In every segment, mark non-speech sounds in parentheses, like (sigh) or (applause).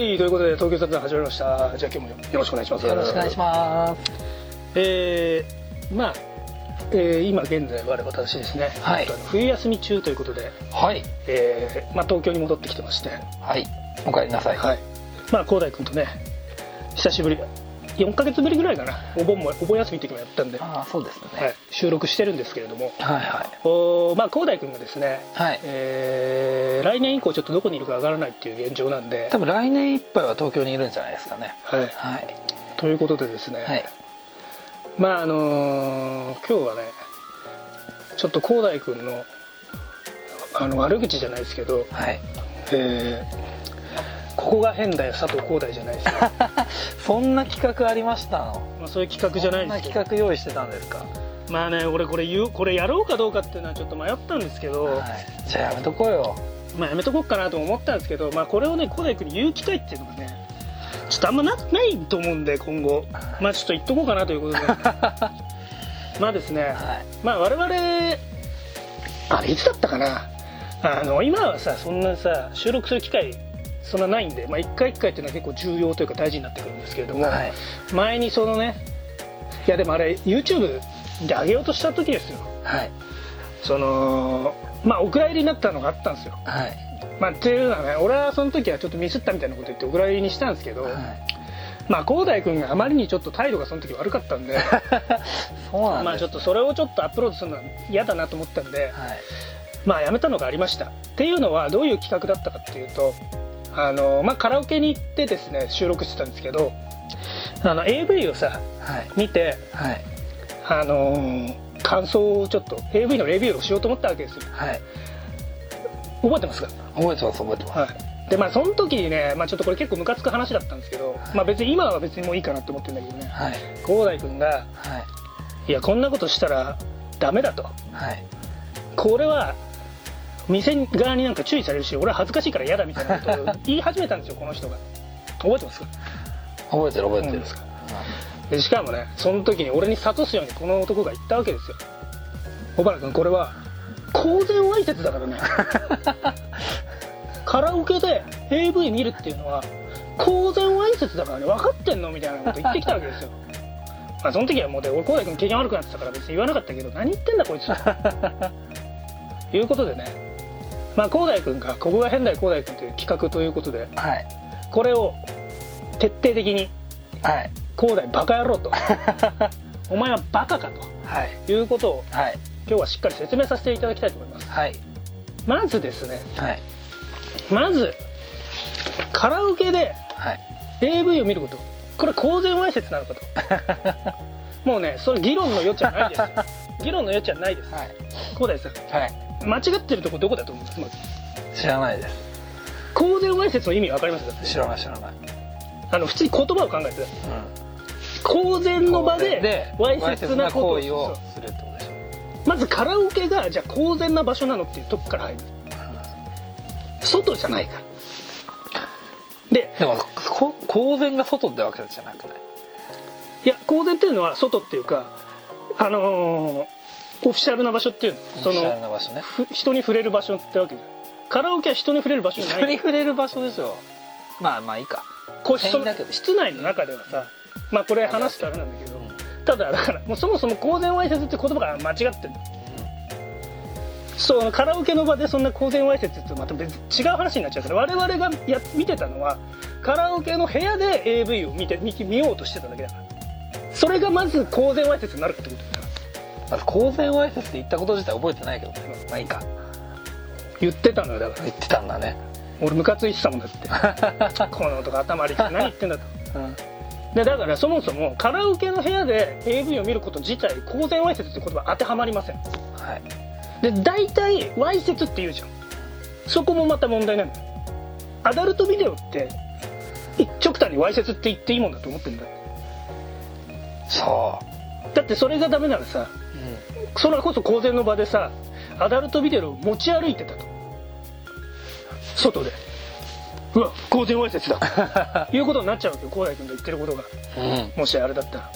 はいということで東京雑談始まりました。じゃあ今日もよろしくお願いします。よろしくお願いします。えー、まあ、えー、今現在我々私ですね、はい。冬休み中ということで、はい。えーまあ、東京に戻ってきてまして。はい。お帰りなさい。はい。まあ広大君とね久しぶり4ヶ月ぶりぐらいかな。お盆もお盆休みの時もやったんで、はああそうですね。い、収録してるんですけれども。はいはい。おまあ広大君がですね、はい。えー来年以降ちょっとどこにいるかわからないっていう現状なんで。多、分来年いっぱいは東京にいるんじゃないですかね。はい、はい。ということでですね、はい。まああのー今日はねちょっと広大君のあの悪口じゃないですけど、はい。えーここが変だよ佐藤広大じゃないですよ、(laughs) そんな企画ありましたの？まあ、そういう企画じゃないそんなですけど企画用意してたんですか？まあね俺これ言うこれやろうかどうかっていうのはちょっと迷ったんですけど、はい。じゃあやめとこうよ。まあやめとこうかなとも思ったんですけど、まあ、これをね広大君に言う機会っていうのがねちょっとあんまなないと思うんで今後。まあちょっと言っとこうかなということで、(laughs) まあですね、はい。まあ我々あれいつだったかな？あの今はさそんなさ収録する機会そんなないんで、まあ、一回一回っていうのは結構重要というか大事になってくるんですけれども、はい。前にそのねいやでもあれ YouTube で上げようとした時ですよ。はい。そのまあお蔵入りになったのがあったんですよ。はい。まあっていうのはね俺はその時はちょっとミスったみたいなこと言ってお蔵入りにしたんですけど、はい。まあ広大君があまりにちょっと態度がその時悪かったんで (laughs) そうなんまあちょっとそれをちょっとアップロードするのは嫌だなと思ったんで、はい。まあやめたのがありました。っていうのはどういう企画だったかっていうとあの、まあ、カラオケに行ってですね収録してたんですけどあの AV をさはい。見てはい。あのー感想をちょっと AV のレビューをしようと思ったわけですよ。はい。覚えてますか？覚えてます覚えてます。はい。でまあその時にね、まあ、ちょっとこれ結構ムカつく話だったんですけど、まあ、別に今は別にもういいかなって思ってるんだけどね。はい。広大君がはい「いやこんなことしたらダメだ」と。はい。これは店側になんか注意されるし俺は恥ずかしいから嫌だみたいなことを言い始めたんですよこの人が。覚えてますか？覚えてる覚えてる。そうですかでしかもねその時に俺に諭すようにこの男が言ったわけですよ。小原君これは公然わいせつだからね。(laughs) カラオケで AV 見るっていうのは公然わいせつだからね。分かってんの？みたいなこと言ってきたわけですよ。(laughs) まあその時はもうで俺浩大君経験悪くなってたから別に言わなかったけど何言ってんだこいつ。と (laughs) いうことでねまあ浩大君がここが変だよ浩大君という企画ということで。はい。これを徹底的にはい。広大バカ野郎と。(laughs) お前はバカかはい。ということをはい。今日はしっかり説明させていただきたいと思います。はい。まずですねはい。まずカラオケではい。AV を見ること。これ公然わいせつなのかと。(laughs) もうねそれ議論の余地はないです。議論の余地はないです。はい。広大さん。はい間違ってるとこどこだと思います？まず知らないです。公然わいせつの意味わかります？か知らない知らない。あの普通に言葉を考えてくださいうん。公然の場でわいせつな行為をするってことでしょ。まずカラオケがじゃあ公然な場所なのっていうとこから入る。外じゃないから。ででもこ公然が外ってわけじゃなくない？いや公然っていうのは外っていうかあのーオフィシャルな場所っていうの？そのな場所ね。ふ人に触れる場所ってわけ？じゃんカラオケは人に触れる場所じゃ人にない触れる場所でしょまあまあいいか。こうその変だけど。室内の中ではさまあこれ話すとあれなんだけど。ただだからもうそもそも公然わいせつって言葉が間違ってるそうカラオケの場でそんな公然わいせつってまた別違う話になっちゃうから。我々がや見てたのはカラオケの部屋で AV を見て見見ようとしてただけだから。それがまず公然わいせつになるかってことまず公然わいせつって言ったこと自体覚えてないけどね。まあいいか。言ってたのよだから。言ってたんだね。俺ムカついてたもんだって。(laughs) この男頭悪いって何言ってんだと。うん。でだからそもそもカラオケの部屋で AV を見ること自体公然わいせつって言葉当てはまりません。はい。で大体わいせつって言うじゃん。そこもまた問題なんだよ。アダルトビデオって一直単にわいせつって言っていいもんだと思ってんだよそだってそれがダメならさそれこそ公然の場でさアダルトビデオを持ち歩いてたと。外で。うわ公然わいせつだ。(laughs) いうことになっちゃうわけよ広大君が言ってることが。うん。もしあれだったら、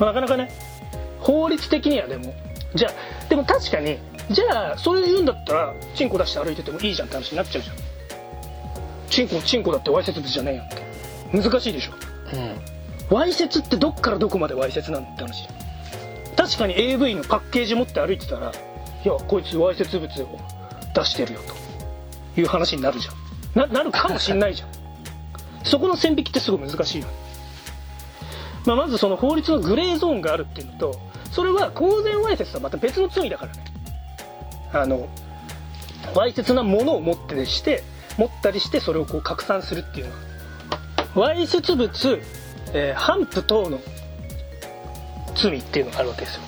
まあなかなかね法律的にはでも。じゃあでも確かにじゃあそれで言うんだったらチンコ出して歩いててもいいじゃんって話になっちゃうじゃん。チンコチンコだってわいせつ物じゃねえよって。難しいでしょ。うん。わいせつってどっからどこまでわいせつなのって話。じゃん確かに AV のパッケージ持って歩いてたらいやこいつわいせつ物を出してるよという話になるじゃん。ななるかもしんないじゃん。(laughs) そこの線引きってすごい難しいよ、まあ、まずその法律のグレーゾーンがあるっていうのとそれは公然わいせつとはまた別の罪だからね。あのわいせつなものを持ってして持ったりしてそれをこう拡散するっていうのは。わいせつ物、えー反布等の罪っていうのがあるわけですよ。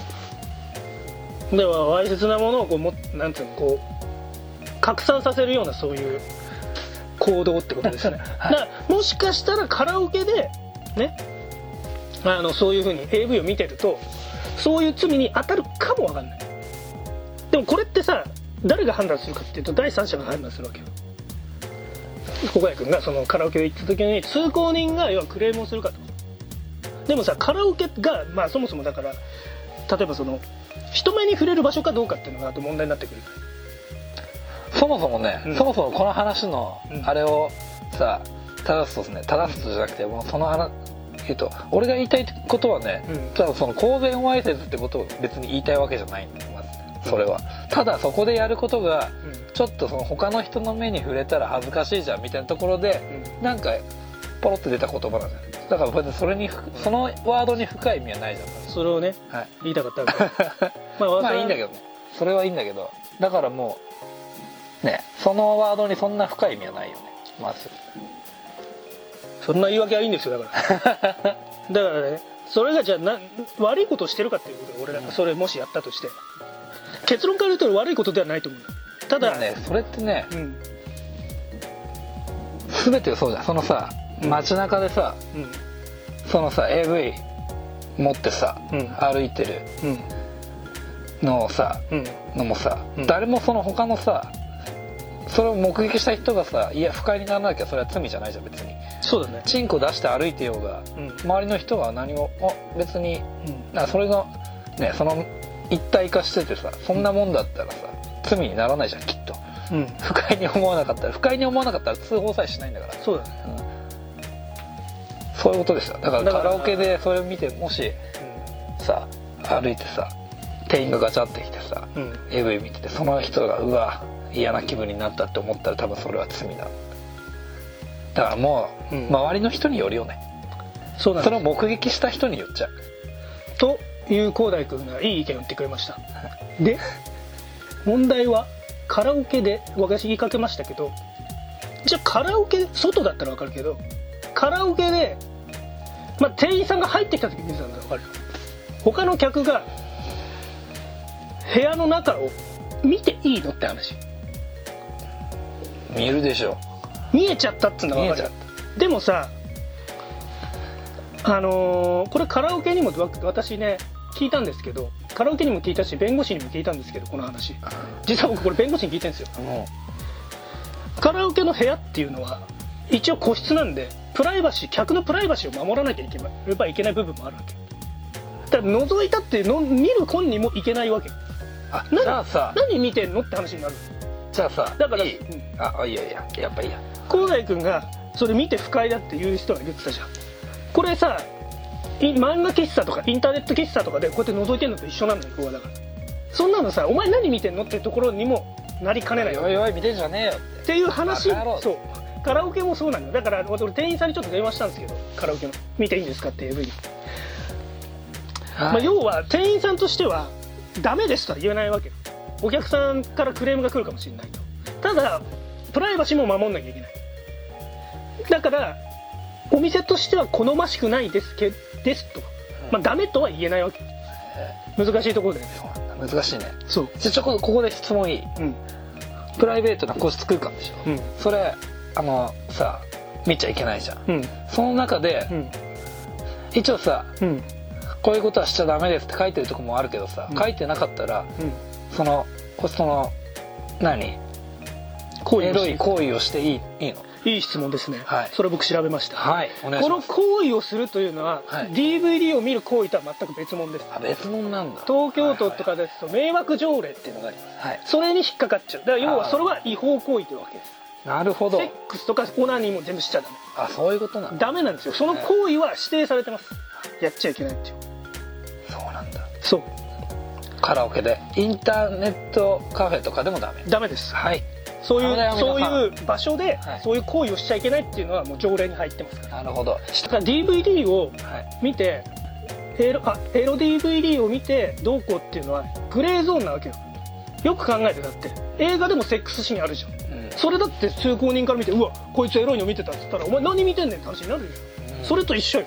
ではわいせつなものをこうもなんていうのこう拡散させるようなそういう行動ってことですよね、はい。だからもしかしたらカラオケでねあのそういうふうに AV を見てるとそういう罪に当たるかもわかんない。でもこれってさ誰が判断するかっていうと第三者が判断するわけよ。小谷君がそのカラオケで行った時に通行人が要はクレームをするかとでもさカラオケがまあそもそもだから例えばその人目に触れる場所かどうかっていうのがあと問題になってくる。そもそもね、うん。そもそもこの話のうん。あれをさ正すとですね正すとじゃなくてもうその話えっと俺が言いたいことはね、うん。ただその公然わいせつってことを別に言いたいわけじゃないんだよまず。それは、ただそこでやることがうん。ちょっとその他の人の目に触れたら恥ずかしいじゃんみたいなところでなんかポロって出た言葉なんだよだから別にそれにふそのワードに深い意味はないじゃん。それをねはい。言いたかったわけ。(laughs) まあまあいいんだけどね。それはいいんだけど。だからもうねそのワードにそんな深い意味はないよね。まず。そんな言い訳はいいんですよだから。(laughs) だからねそれがじゃあな悪いことをしてるかっていうことで俺らがそれもしやったとして。結論から言うと悪いことではないと思う。ただただねそれってねうん。全てそうじゃん。そのさうん街中でさうん。そのさ AV 持ってさ、うん。歩いてるうん。のをさうん。のもさ、うん。誰もその他のさそれを目撃した人がさいや不快にならなきゃそれは罪じゃないじゃん別に。そうだね。チンコ出して歩いてようがうん。周りの人は何もあ別にうん。なそれがねその一体化しててさそんなもんだったらさ罪にならないじゃんきっと。うん。不快に思わなかったら不快に思わなかったら通報さえしないんだから、そうだね。うんそういうことですよだからカラオケでそれを見てもしさ歩いてさ店員がガチャってきてさうん、うん、AV 見ててその人がうわ嫌な気分になったって思ったら多分それは罪だ。だからもう、うん。周りの人によるよね。そうなんです。それを目撃した人によっちゃう。という広大君がいい意見を言ってくれました。で問題はカラオケで私言いかけましたけどじゃあカラオケ外だったら分かるけどカラオケで、まあ、店員さんが入ってきた時見てたんだら分かるよ他の客が部屋の中を見ていいのって話。見えるでしょ見えちゃったっていうのは分かる。よでもさあのーこれカラオケにもわ私ね聞いたんですけどカラオケにも聞いたし弁護士にも聞いたんですけどこの話。実は僕これ弁護士に聞いてるんですよ。もカラオケの部屋っていうのは一応個室なんでプライバシー客のプライバシーを守らなきゃいけないやっぱいけない部分もあるわけ。だから覗いたっての見る本にもいけないわけ。あなじゃあさ。何見てんのって話になる。じゃあさだからいい？うん。あいやいややっぱいいや。広大君がそれ見て不快だっていう人が言ってたじゃん。これさい漫画喫茶とかインターネット喫茶とかでこうやって覗いてんのと一緒なんだよここはだから。そんなのさお前何見てんのっていうところにもなりかねないおいおい見てんじゃねえよって。いう話そうカラオケもそうなんだ。よだから俺店員さんにちょっと電話したんですけどカラオケの。見ていいんですかって AV に、まあ、はい。要は店員さんとしてはダメですとは言えないわけよ。お客さんからクレームが来るかもしれないと。ただプライバシーも守んなきゃいけない。だからお店としては好ましくないですけですと、まあ、ダメとは言えないわけ。難しいところだよね。難しいね。そう。じゃあちょこここで質問いい？うん。プライベートな個室空間でしょ。うん。それあのさ見ちゃいけないじゃん。うん。その中でうん。一応さうん。こういうことはしちゃダメですって書いてるとこもあるけどさ、うん。書いてなかったらうん。そのこその何？エロい行為をしていいいいの？いい質問ですね、はい。それ僕調べました、はいこの行為をするというのは、はい。DVD を見る行為とは全く別物です。あ別物なんだ。東京都とかですと迷惑条例っていうのがあります。はい。それに引っかかっちゃう。だから要はそれは違法行為というわけですなるほど。セックスとかオナニーも全部しちゃダメ。あそういうことなんだ。ダメなんですよ。その行為は指定されてます。やっちゃいけないっていう。そうなんだ。そう。カラオケで。インターネットカフェとかでもダメ。ダメです。はい。そういうそういう場所で、はい。そういう行為をしちゃいけないっていうのはもう条例に入ってますから。なるほど。だから DVD をはい。見てエロあエロ DVD を見てどうこうっていうのはグレーゾーンなわけよ。よく考えてだって。映画でもセックスシーンあるじゃんそれだって通行人から見てうわこいつエロいの見てたっつったらお前何見てんねんって話になるでしょ、うん。それと一緒よ。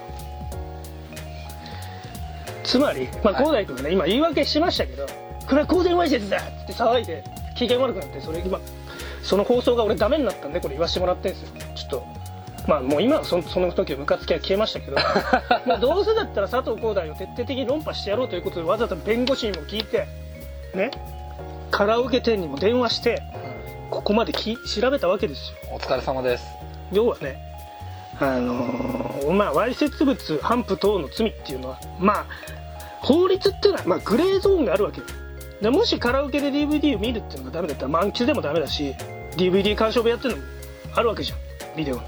つまりまあはい。広大君がね今言い訳しましたけどこれは公然わいせつだ！って騒いで機嫌悪くなってそれ今その放送が俺ダメになったんでこれ言わせてもらってんですよ。ちょっとまあもう今はそその時はムカつきは消えましたけど (laughs) もうどうせだったら佐藤浩大を徹底的に論破してやろうということでわざわざ弁護士にも聞いてねカラオケ店にも電話してここまでき調べたわけですよ。お疲れ様です。要はねあのーまあわいせつ物反布等の罪っていうのはまあ法律っていうのは、まあ、グレーゾーンがあるわけよ。でもしカラオケで DVD を見るっていうのがダメだったら満喫でもダメだし DVD 鑑賞部屋っていうのもあるわけじゃん。ビデオの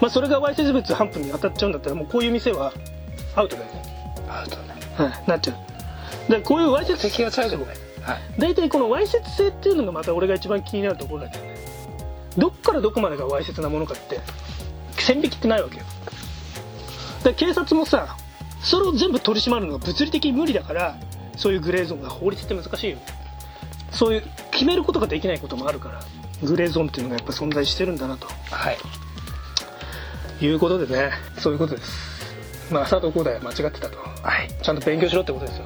まあそれがわいせつ物反布に当たっちゃうんだったらもうこういう店はアウトだよね、アウトね。はい、なっちゃう。でこういうわいせつ敵がちゃうけどねはい大体このわいせつ性っていうのがまた俺が一番気になるところだけどね。どっからどこまでがわいせつなものかって線引きってないわけよ。で警察もさそれを全部取り締まるのが物理的に無理だからそういうグレーゾーンが法律って難しいよね。そういう決めることができないこともあるからグレーゾーンっていうのがやっぱ存在してるんだなと。はい。いうことでねそういうことですまあ佐藤浩大は間違ってたとはいちゃんと勉強しろってことですよ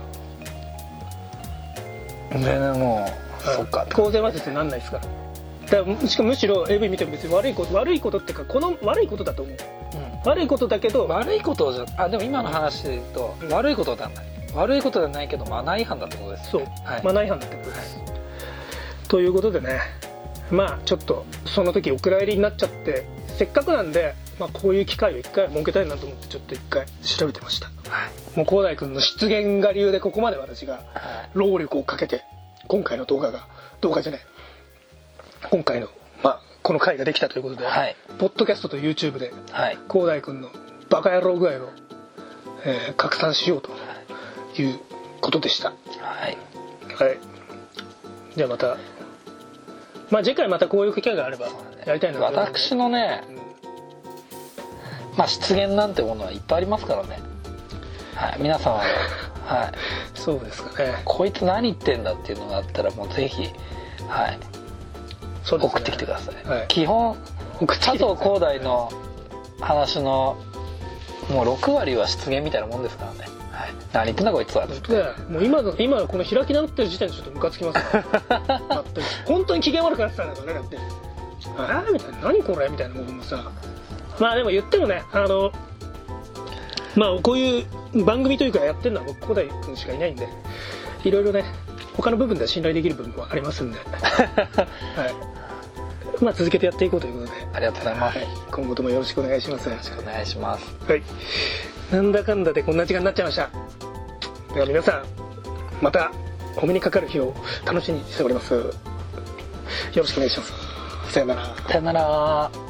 全然もう。そっか。公然わいせつになんないですか？らだからしかもむしろ AV 見ても別に悪いこと悪いことっていうかこの悪いことだと思う。うん。悪いことだけど悪いことじゃあでも今の話で言うと、うん。悪いことではない。悪いことではないけどマナー違反だってことです。そう、はい、マナー違反だってことです、ということでね。まあちょっとその時お蔵入りになっちゃってせっかくなんで、まあ、こういう機会を一回設けたいなと思ってちょっと一回調べてました。はい。もう広大君の出現が理由でここまで私がはい。労力をかけて今回の動画が動画じゃない今回の、まあ、この回ができたということで、はい。ポッドキャストと YouTube ではい。広大君のバカ野郎具合を、えー拡散しようとい。うことでした。はい。はい。じゃあまたまあ次回またこういう機会があればやりたいなと思うので。私のねまあ失言なんてものはいっぱいありますからね。はい皆さんは (laughs) はい。そうですかね。こいつ何言ってんだっていうのがあったらもうぜひはい。そうですね。送ってきてください、はい。基本送ってき佐藤てください。浩大の話のもう6割は失言みたいなもんですからね、はい、何言ってんだこいつは本当だよもう今の今のこの開き直ってる時点でちょっとムカつきますから全く本当に機嫌悪くなってたんだからねだってああみたいな。何これみたいなものもさまあでも言ってもねあのまあこういう番組というかやってるのは僕古代君しかいないんでいろいろね他の部分では信頼できる部分もありますんで (laughs) はいまあ続けてやっていこうということで、ありがとうございます、はい、今後ともよろしくお願いしますお願いしますはい。なんだかんだでこんな時間になっちゃいました。では皆さん、またお目にかかる日を楽しみにしております。よろしくお願いします。さよなら。さよなら